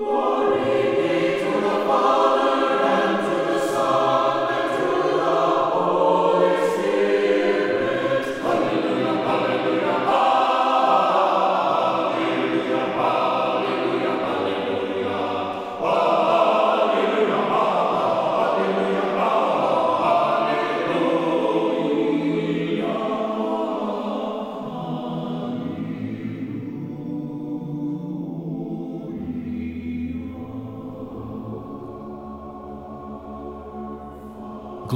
Lord.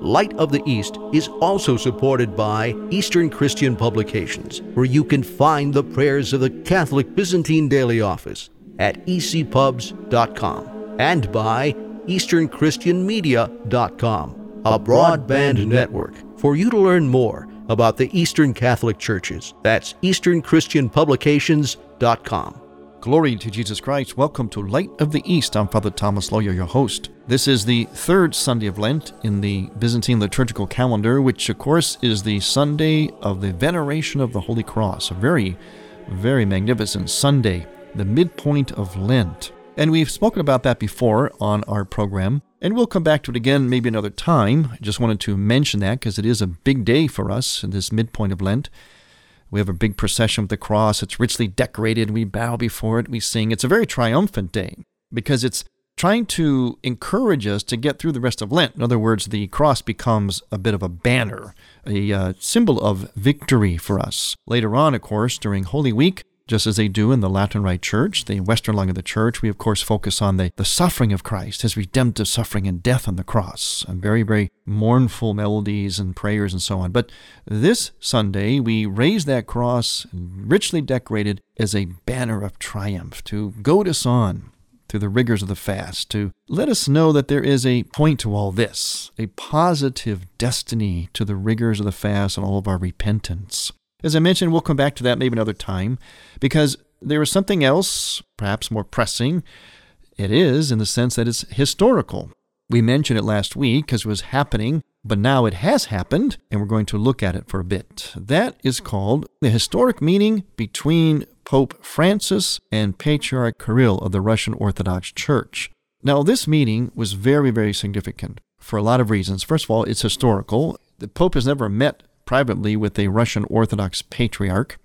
Light of the East is also supported by Eastern Christian Publications, where you can find the prayers of the Catholic Byzantine Daily Office at ecpubs.com and by EasternChristianMedia.com, a broadband network for you to learn more about the Eastern Catholic Churches. That's EasternChristianPublications.com. Glory to Jesus Christ. Welcome to Light of the East. I'm Father Thomas Loya, your host. This is the third Sunday of Lent in the Byzantine liturgical calendar, which, of course, is the Sunday of the Veneration of the Holy Cross. A very, very magnificent Sunday, the midpoint of Lent. And we've spoken about that before on our program, and we'll come back to it again maybe another time. I just wanted to mention that because it is a big day for us in this midpoint of Lent. We have a big procession with the cross. It's richly decorated. We bow before it. We sing. It's a very triumphant day because it's trying to encourage us to get through the rest of Lent. In other words, the cross becomes a bit of a banner, a uh, symbol of victory for us. Later on, of course, during Holy Week, just as they do in the Latin Rite Church, the Western lung of the Church, we of course focus on the, the suffering of Christ, his redemptive suffering and death on the cross, and very, very mournful melodies and prayers and so on. But this Sunday, we raise that cross, richly decorated, as a banner of triumph to goad us on through the rigors of the fast, to let us know that there is a point to all this, a positive destiny to the rigors of the fast and all of our repentance. As I mentioned, we'll come back to that maybe another time because there is something else, perhaps more pressing. It is in the sense that it's historical. We mentioned it last week because it was happening, but now it has happened, and we're going to look at it for a bit. That is called the historic meeting between Pope Francis and Patriarch Kirill of the Russian Orthodox Church. Now, this meeting was very, very significant for a lot of reasons. First of all, it's historical. The Pope has never met privately with a Russian Orthodox patriarch.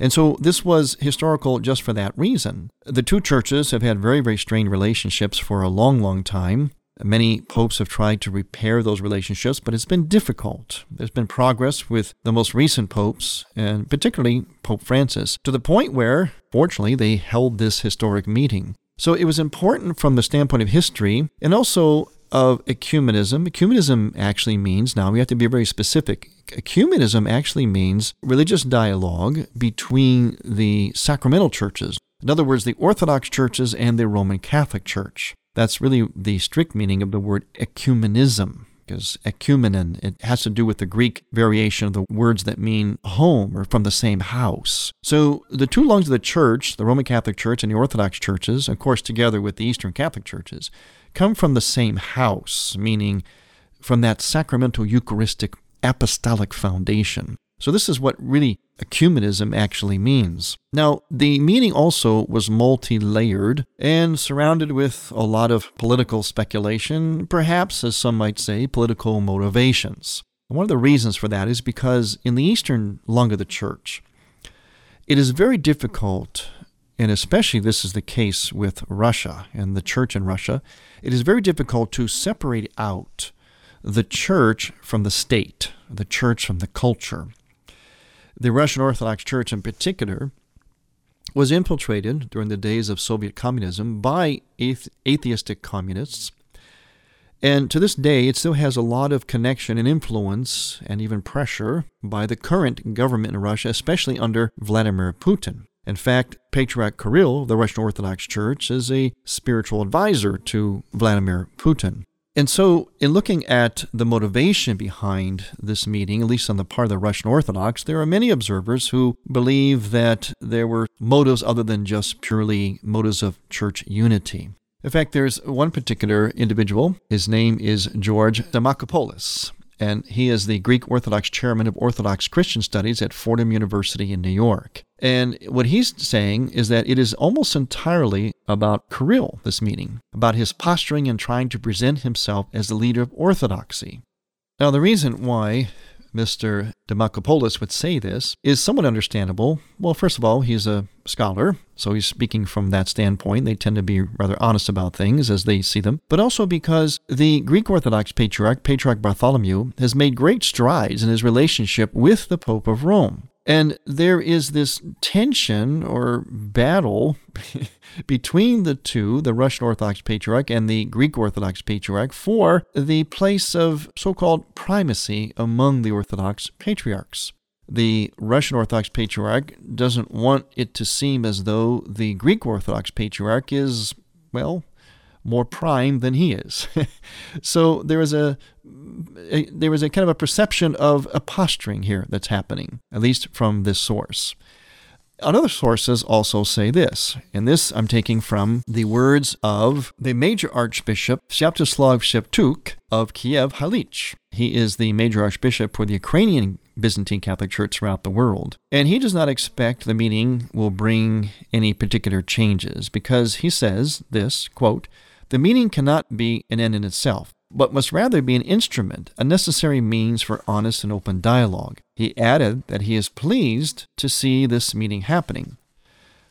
And so this was historical just for that reason. The two churches have had very, very strained relationships for a long, long time. Many popes have tried to repair those relationships, but it's been difficult. There's been progress with the most recent popes, and particularly Pope Francis, to the point where, fortunately, they held this historic meeting. So it was important from the standpoint of history and also of ecumenism. Ecumenism actually means, now we have to be very specific, ecumenism actually means religious dialogue between the sacramental churches. In other words, the Orthodox churches and the Roman Catholic Church. That's really the strict meaning of the word ecumenism, because ecumenon, it has to do with the Greek variation of the words that mean home or from the same house. So the two lungs of the church, the Roman Catholic Church and the Orthodox churches, of course, together with the Eastern Catholic churches, come from the same house, meaning from that sacramental Eucharistic apostolic foundation. So, this is what really ecumenism actually means. Now, the meaning also was multi layered and surrounded with a lot of political speculation, perhaps, as some might say, political motivations. one of the reasons for that is because in the eastern lung of the church, it is very difficult, and especially this is the case with Russia and the church in Russia, it is very difficult to separate out the church from the state, the church from the culture. The Russian Orthodox Church, in particular, was infiltrated during the days of Soviet communism by atheistic communists. And to this day, it still has a lot of connection and influence and even pressure by the current government in Russia, especially under Vladimir Putin. In fact, Patriarch Kirill of the Russian Orthodox Church is a spiritual advisor to Vladimir Putin. And so, in looking at the motivation behind this meeting, at least on the part of the Russian Orthodox, there are many observers who believe that there were motives other than just purely motives of church unity. In fact, there's one particular individual. His name is George Demacopoulos and he is the Greek Orthodox chairman of Orthodox Christian Studies at Fordham University in New York. And what he's saying is that it is almost entirely about Kirill, this meeting, about his posturing and trying to present himself as the leader of orthodoxy. Now, the reason why Mr. Demacopoulos would say this is somewhat understandable. Well, first of all, he's a scholar, so he's speaking from that standpoint. They tend to be rather honest about things as they see them, but also because the Greek Orthodox patriarch, Patriarch Bartholomew, has made great strides in his relationship with the Pope of Rome. And there is this tension or battle between the two, the Russian Orthodox Patriarch and the Greek Orthodox Patriarch, for the place of so called primacy among the Orthodox patriarchs. The Russian Orthodox Patriarch doesn't want it to seem as though the Greek Orthodox Patriarch is, well, more prime than he is. so there is a, a, there is a kind of a perception of a posturing here that's happening, at least from this source. Other sources also say this, and this I'm taking from the words of the major archbishop Sviatoslav Shevchuk of Kiev Halich. He is the major archbishop for the Ukrainian Byzantine Catholic Church throughout the world. And he does not expect the meeting will bring any particular changes because he says this, quote, the meeting cannot be an end in itself, but must rather be an instrument, a necessary means for honest and open dialogue. He added that he is pleased to see this meeting happening.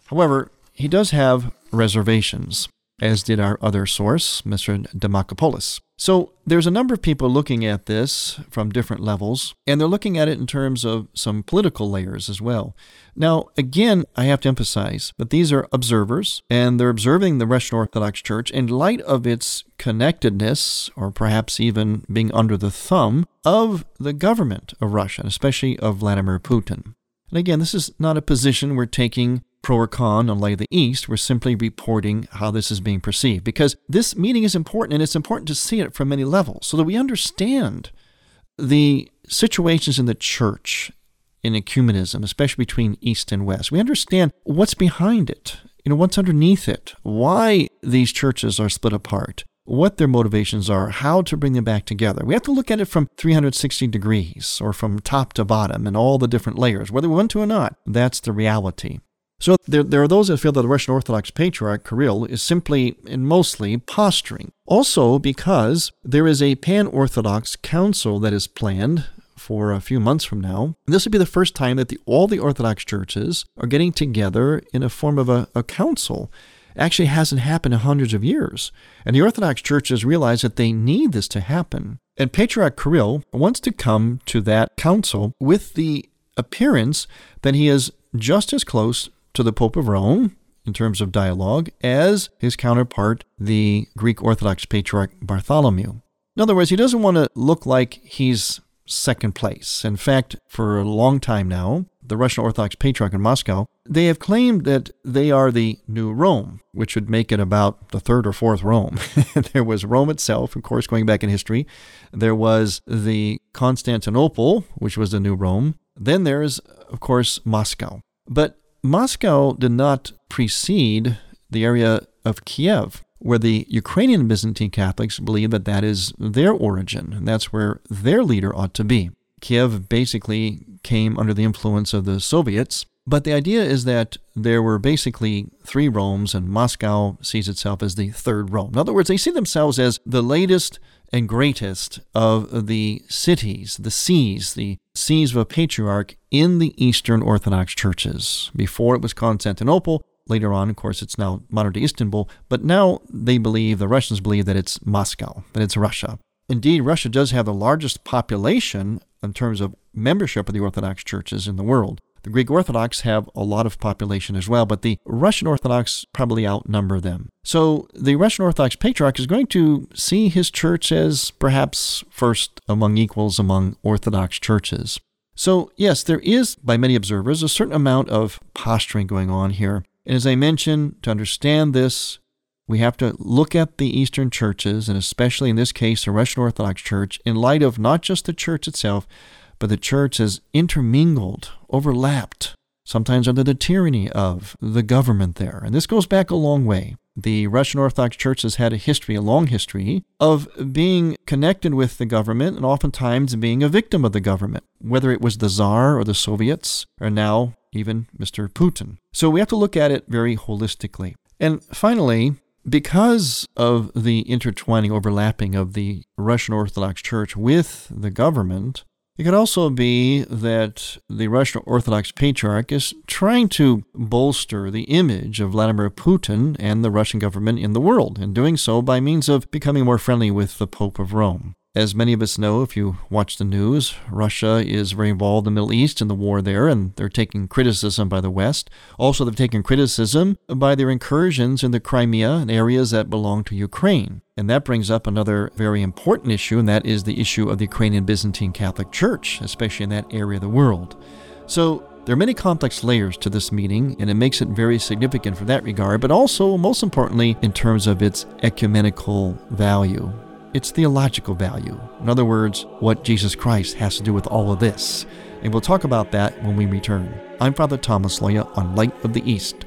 However, he does have reservations as did our other source, Mr. Demacopoulos. So there's a number of people looking at this from different levels, and they're looking at it in terms of some political layers as well. Now, again, I have to emphasize that these are observers, and they're observing the Russian Orthodox Church in light of its connectedness, or perhaps even being under the thumb, of the government of Russia, especially of Vladimir Putin. And again, this is not a position we're taking pro or con on Lay the East. We're simply reporting how this is being perceived because this meeting is important and it's important to see it from many levels so that we understand the situations in the church in ecumenism, especially between East and West. We understand what's behind it, you know, what's underneath it, why these churches are split apart, what their motivations are, how to bring them back together. We have to look at it from 360 degrees or from top to bottom and all the different layers, whether we want to or not. That's the reality. So there, there are those that feel that the Russian Orthodox Patriarch Kirill is simply and mostly posturing. Also, because there is a pan Orthodox council that is planned for a few months from now. This would be the first time that the, all the Orthodox churches are getting together in a form of a, a council. Actually hasn't happened in hundreds of years. And the Orthodox churches realize that they need this to happen. And Patriarch Kirill wants to come to that council with the appearance that he is just as close to the Pope of Rome in terms of dialogue as his counterpart, the Greek Orthodox Patriarch Bartholomew. In other words, he doesn't want to look like he's second place. In fact, for a long time now, the Russian Orthodox Patriarch in Moscow, they have claimed that they are the new Rome, which would make it about the third or fourth Rome. there was Rome itself, of course, going back in history. There was the Constantinople, which was the new Rome. Then there's, of course, Moscow. But Moscow did not precede the area of Kiev, where the Ukrainian Byzantine Catholics believe that that is their origin, and that's where their leader ought to be. Kiev basically came under the influence of the Soviets, but the idea is that there were basically three Romes, and Moscow sees itself as the third Rome. In other words, they see themselves as the latest and greatest of the cities, the sees, the sees of a patriarch in the Eastern Orthodox churches. Before it was Constantinople, later on, of course, it's now modern day Istanbul, but now they believe, the Russians believe that it's Moscow, that it's Russia. Indeed, Russia does have the largest population in terms of membership of the Orthodox churches in the world. The Greek Orthodox have a lot of population as well, but the Russian Orthodox probably outnumber them. So the Russian Orthodox Patriarch is going to see his church as perhaps first among equals among Orthodox churches. So, yes, there is, by many observers, a certain amount of posturing going on here. And as I mentioned, to understand this, we have to look at the Eastern churches, and especially in this case, the Russian Orthodox Church, in light of not just the church itself, but the church has intermingled, overlapped, sometimes under the tyranny of the government there. And this goes back a long way. The Russian Orthodox Church has had a history, a long history, of being connected with the government and oftentimes being a victim of the government, whether it was the Tsar or the Soviets, or now even Mr. Putin. So we have to look at it very holistically. And finally, because of the intertwining, overlapping of the Russian Orthodox Church with the government, it could also be that the Russian Orthodox Patriarch is trying to bolster the image of Vladimir Putin and the Russian government in the world, and doing so by means of becoming more friendly with the Pope of Rome. As many of us know, if you watch the news, Russia is very involved in the Middle East and the war there, and they're taking criticism by the West. Also, they've taken criticism by their incursions in the Crimea and areas that belong to Ukraine. And that brings up another very important issue, and that is the issue of the Ukrainian Byzantine Catholic Church, especially in that area of the world. So, there are many complex layers to this meeting, and it makes it very significant for that regard, but also, most importantly, in terms of its ecumenical value its theological value. In other words, what Jesus Christ has to do with all of this. And we'll talk about that when we return. I'm Father Thomas Loya on Light of the East.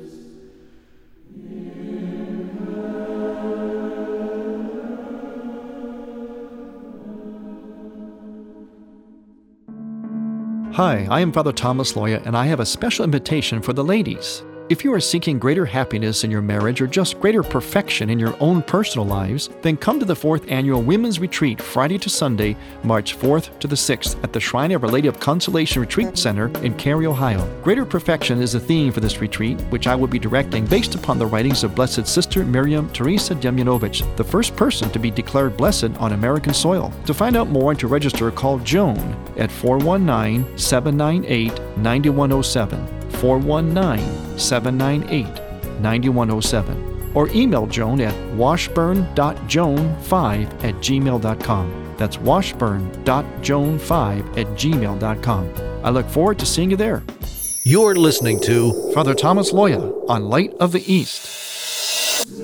Hi, I am Father Thomas Loya, and I have a special invitation for the ladies. If you are seeking greater happiness in your marriage or just greater perfection in your own personal lives, then come to the fourth annual Women's Retreat Friday to Sunday, March 4th to the 6th at the Shrine of Our Lady of Consolation Retreat Center in Carey, Ohio. Greater perfection is the theme for this retreat, which I will be directing based upon the writings of Blessed Sister Miriam Teresa Demjanovich, the first person to be declared blessed on American soil. To find out more and to register, call Joan at 419 798 9107. 419 798 9107 or email Joan at washburn.joan5 at gmail.com. That's washburn.joan5 at gmail.com. I look forward to seeing you there. You're listening to Father Thomas Loya on Light of the East. You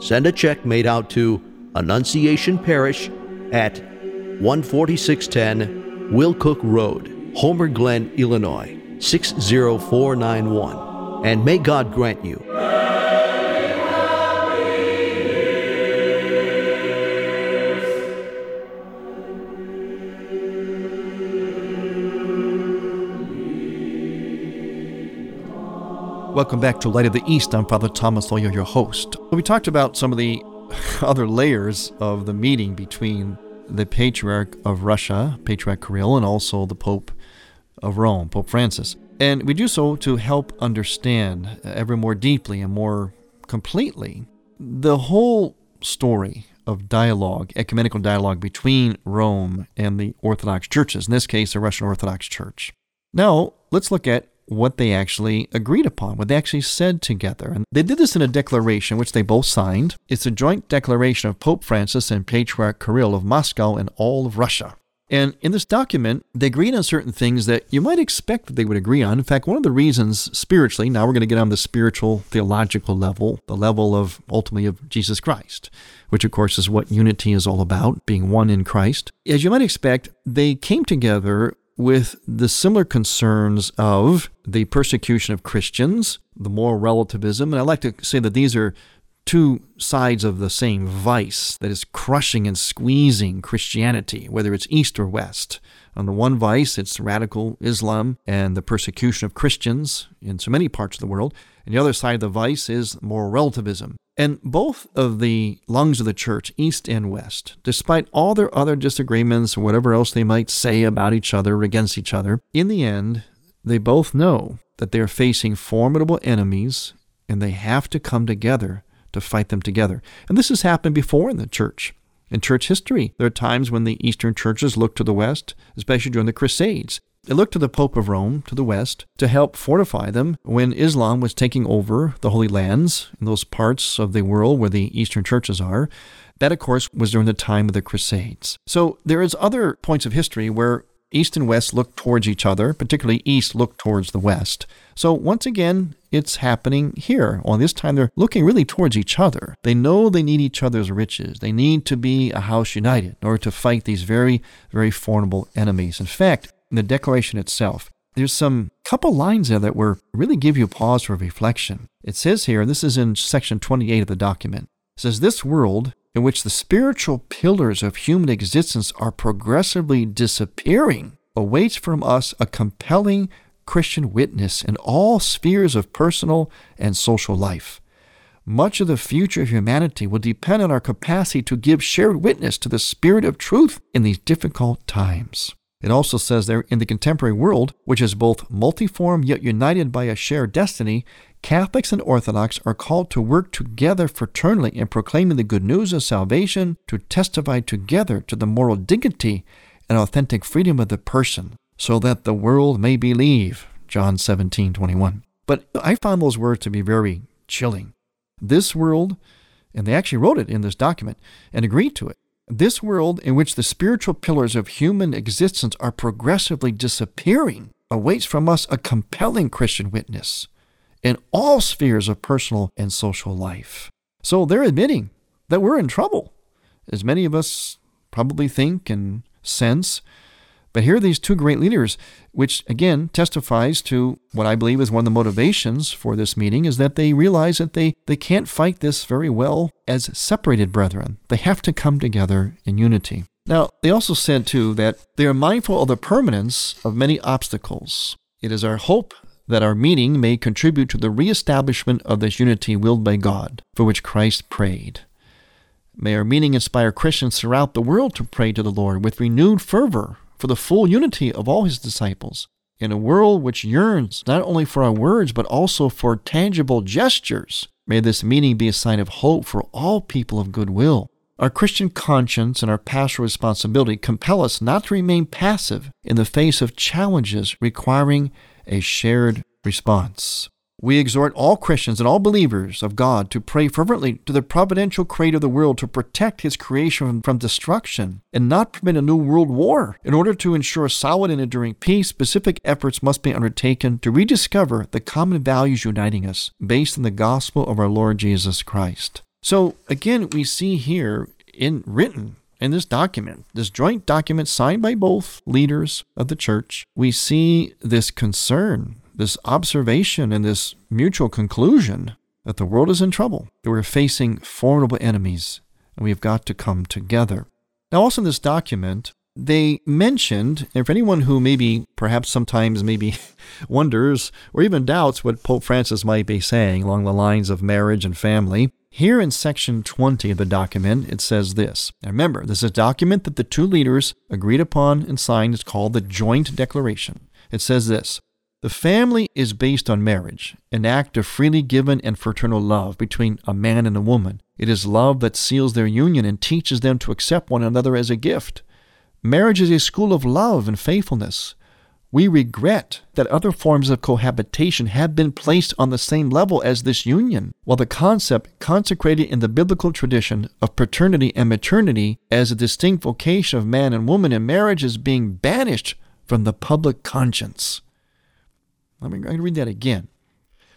Send a check made out to Annunciation Parish at 14610 Willcook Road, Homer Glen, Illinois 60491. And may God grant you Welcome back to Light of the East. I'm Father Thomas Loya, your host. We talked about some of the other layers of the meeting between the Patriarch of Russia, Patriarch Kirill, and also the Pope of Rome, Pope Francis. And we do so to help understand ever more deeply and more completely the whole story of dialogue, ecumenical dialogue between Rome and the Orthodox churches, in this case, the Russian Orthodox Church. Now, let's look at what they actually agreed upon, what they actually said together. And they did this in a declaration, which they both signed. It's a joint declaration of Pope Francis and Patriarch Kirill of Moscow and all of Russia. And in this document, they agreed on certain things that you might expect that they would agree on. In fact, one of the reasons spiritually, now we're going to get on the spiritual theological level, the level of ultimately of Jesus Christ, which of course is what unity is all about, being one in Christ. As you might expect, they came together with the similar concerns of the persecution of Christians, the moral relativism, and I like to say that these are two sides of the same vice that is crushing and squeezing Christianity, whether it's East or West. On the one vice, it's radical Islam and the persecution of Christians in so many parts of the world. And the other side of the vice is moral relativism. And both of the lungs of the church, East and West, despite all their other disagreements or whatever else they might say about each other or against each other, in the end, they both know that they are facing formidable enemies and they have to come together to fight them together. And this has happened before in the church. In church history, there are times when the Eastern churches looked to the West, especially during the Crusades. They looked to the Pope of Rome, to the West, to help fortify them when Islam was taking over the Holy Lands in those parts of the world where the Eastern churches are. That, of course, was during the time of the Crusades. So there is other points of history where East and West look towards each other, particularly East look towards the West. So once again, it's happening here. Well, this time they're looking really towards each other. They know they need each other's riches. They need to be a house united in order to fight these very, very formidable enemies. In fact, the declaration itself, there's some couple lines there that were really give you pause for reflection. It says here, and this is in section 28 of the document. It says, This world in which the spiritual pillars of human existence are progressively disappearing awaits from us a compelling Christian witness in all spheres of personal and social life. Much of the future of humanity will depend on our capacity to give shared witness to the spirit of truth in these difficult times. It also says there in the contemporary world, which is both multiform yet united by a shared destiny, Catholics and Orthodox are called to work together fraternally in proclaiming the good news of salvation, to testify together to the moral dignity and authentic freedom of the person, so that the world may believe. John 17, 21. But I found those words to be very chilling. This world, and they actually wrote it in this document and agreed to it. This world in which the spiritual pillars of human existence are progressively disappearing awaits from us a compelling Christian witness in all spheres of personal and social life. So they're admitting that we're in trouble, as many of us probably think and sense. But here are these two great leaders, which again testifies to what I believe is one of the motivations for this meeting is that they realize that they, they can't fight this very well as separated brethren. They have to come together in unity. Now, they also said too that they are mindful of the permanence of many obstacles. It is our hope that our meeting may contribute to the reestablishment of this unity willed by God, for which Christ prayed. May our meeting inspire Christians throughout the world to pray to the Lord with renewed fervor for the full unity of all his disciples. In a world which yearns not only for our words, but also for tangible gestures, may this meeting be a sign of hope for all people of goodwill. Our Christian conscience and our pastoral responsibility compel us not to remain passive in the face of challenges requiring a shared response. We exhort all Christians and all believers of God to pray fervently to the providential creator of the world to protect his creation from destruction and not permit a new world war. In order to ensure solid and enduring peace, specific efforts must be undertaken to rediscover the common values uniting us based on the gospel of our Lord Jesus Christ. So again, we see here in written in this document, this joint document signed by both leaders of the church, we see this concern this observation and this mutual conclusion that the world is in trouble, that we're facing formidable enemies, and we've got to come together. Now, also in this document, they mentioned, and for anyone who maybe perhaps sometimes maybe wonders or even doubts what Pope Francis might be saying along the lines of marriage and family, here in section 20 of the document, it says this. Now remember, this is a document that the two leaders agreed upon and signed. It's called the Joint Declaration. It says this the family is based on marriage, an act of freely given and fraternal love between a man and a woman. It is love that seals their union and teaches them to accept one another as a gift. Marriage is a school of love and faithfulness, We regret that other forms of cohabitation have been placed on the same level as this union, while the concept consecrated in the biblical tradition of paternity and maternity as a distinct vocation of man and woman in marriage is being banished from the public conscience. Let me read that again.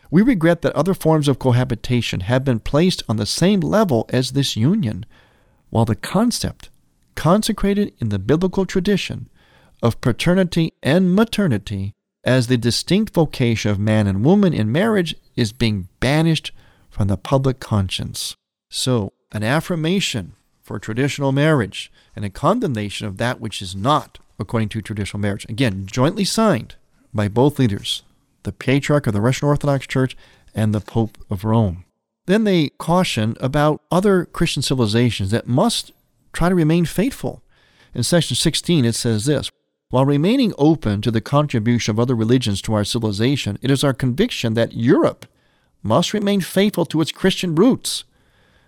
We regret that other forms of cohabitation have been placed on the same level as this union, while the concept consecrated in the biblical tradition of paternity and maternity as the distinct vocation of man and woman in marriage is being banished from the public conscience. So, an affirmation for traditional marriage and a condemnation of that which is not according to traditional marriage. Again, jointly signed by both leaders, the Patriarch of the Russian Orthodox Church and the Pope of Rome. Then they caution about other Christian civilizations that must try to remain faithful. In section 16, it says this while remaining open to the contribution of other religions to our civilization, it is our conviction that Europe must remain faithful to its Christian roots.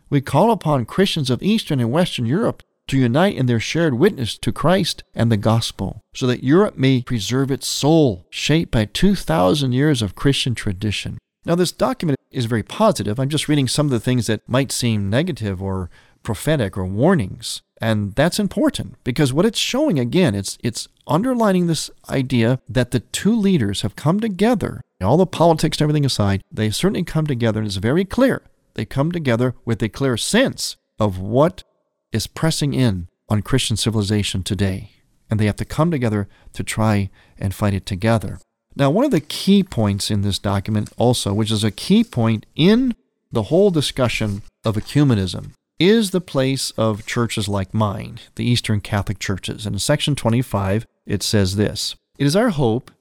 We call upon Christians of Eastern and Western Europe to unite in their shared witness to Christ and the gospel, so that Europe may preserve its soul, shaped by 2,000 years of Christian tradition. Now, this document is very positive. I'm just reading some of the things that might seem negative or prophetic or warnings. And that's important because what it's showing again, it's it's underlining this idea that the two leaders have come together, all the politics and everything aside, they certainly come together and it's very clear. They come together with a clear sense of what is pressing in on Christian civilization today. And they have to come together to try and fight it together. Now, one of the key points in this document also, which is a key point in the whole discussion of ecumenism, is the place of churches like mine, the Eastern Catholic churches. And in section 25, it says this It is our hope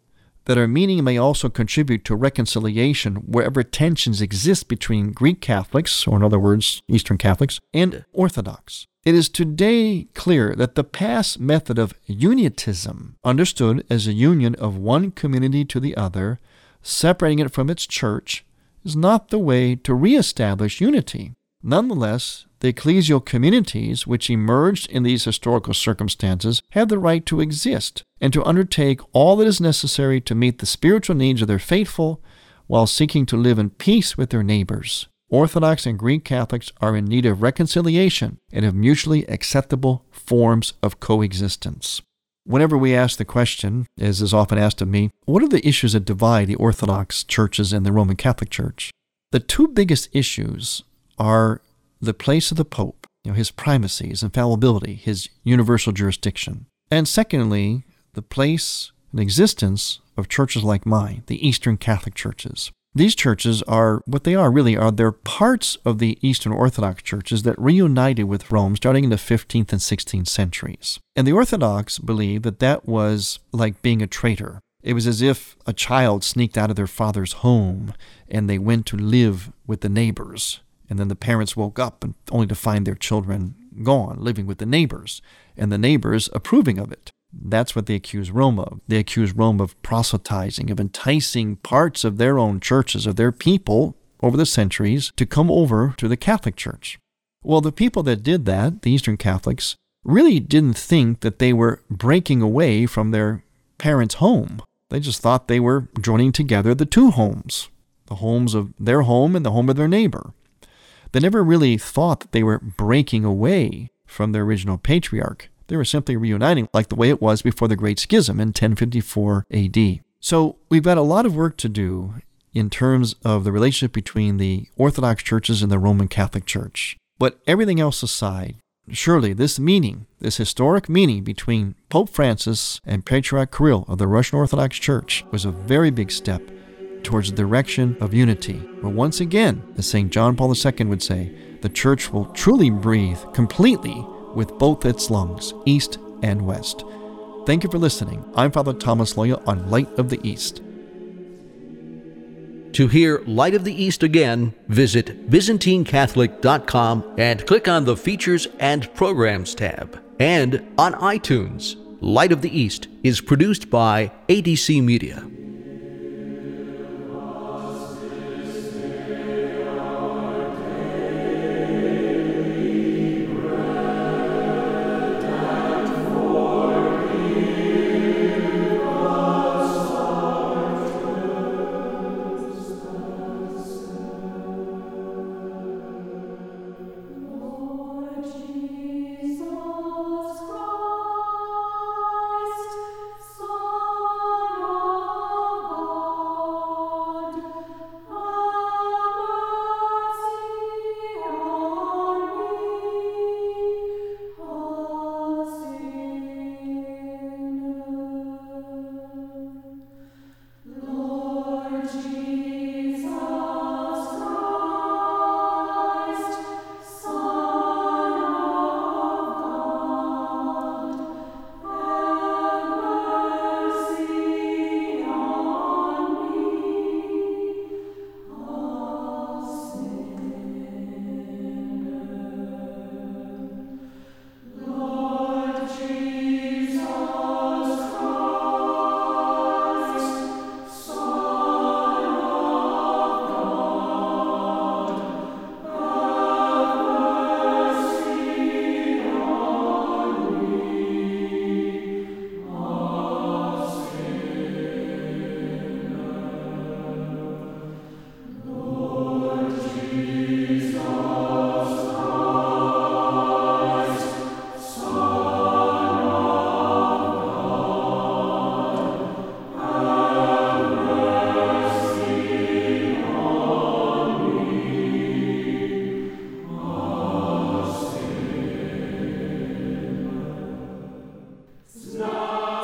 that our meeting may also contribute to reconciliation wherever tensions exist between Greek Catholics, or in other words, Eastern Catholics, and Orthodox. It is today clear that the past method of uniatism, understood as a union of one community to the other, separating it from its church, is not the way to reestablish unity. Nonetheless, the ecclesial communities which emerged in these historical circumstances have the right to exist and to undertake all that is necessary to meet the spiritual needs of their faithful while seeking to live in peace with their neighbors. Orthodox and Greek Catholics are in need of reconciliation and of mutually acceptable forms of coexistence. Whenever we ask the question, as is often asked of me, what are the issues that divide the Orthodox churches and the Roman Catholic Church? The two biggest issues are the place of the Pope, you know, his primacy, his infallibility, his universal jurisdiction. And secondly, the place and existence of churches like mine, the Eastern Catholic churches. These churches are what they are really are they're parts of the Eastern Orthodox churches that reunited with Rome starting in the 15th and 16th centuries. And the Orthodox believe that that was like being a traitor. It was as if a child sneaked out of their father's home and they went to live with the neighbors and then the parents woke up and only to find their children gone, living with the neighbors, and the neighbors approving of it. That's what they accuse Rome of. They accuse Rome of proselytizing, of enticing parts of their own churches, of their people over the centuries to come over to the Catholic Church. Well, the people that did that, the Eastern Catholics, really didn't think that they were breaking away from their parents' home. They just thought they were joining together the two homes the homes of their home and the home of their neighbor. They never really thought that they were breaking away from their original patriarch. They were simply reuniting like the way it was before the Great Schism in 1054 AD. So we've got a lot of work to do in terms of the relationship between the Orthodox churches and the Roman Catholic Church. But everything else aside, surely this meaning, this historic meaning between Pope Francis and Patriarch Kirill of the Russian Orthodox Church was a very big step towards the direction of unity, where once again, as St. John Paul II would say, the Church will truly breathe completely with both its lungs, east and west. Thank you for listening. I'm Father Thomas Loya on Light of the East. To hear Light of the East again, visit ByzantineCatholic.com and click on the Features and Programs tab. And on iTunes, Light of the East is produced by ADC Media.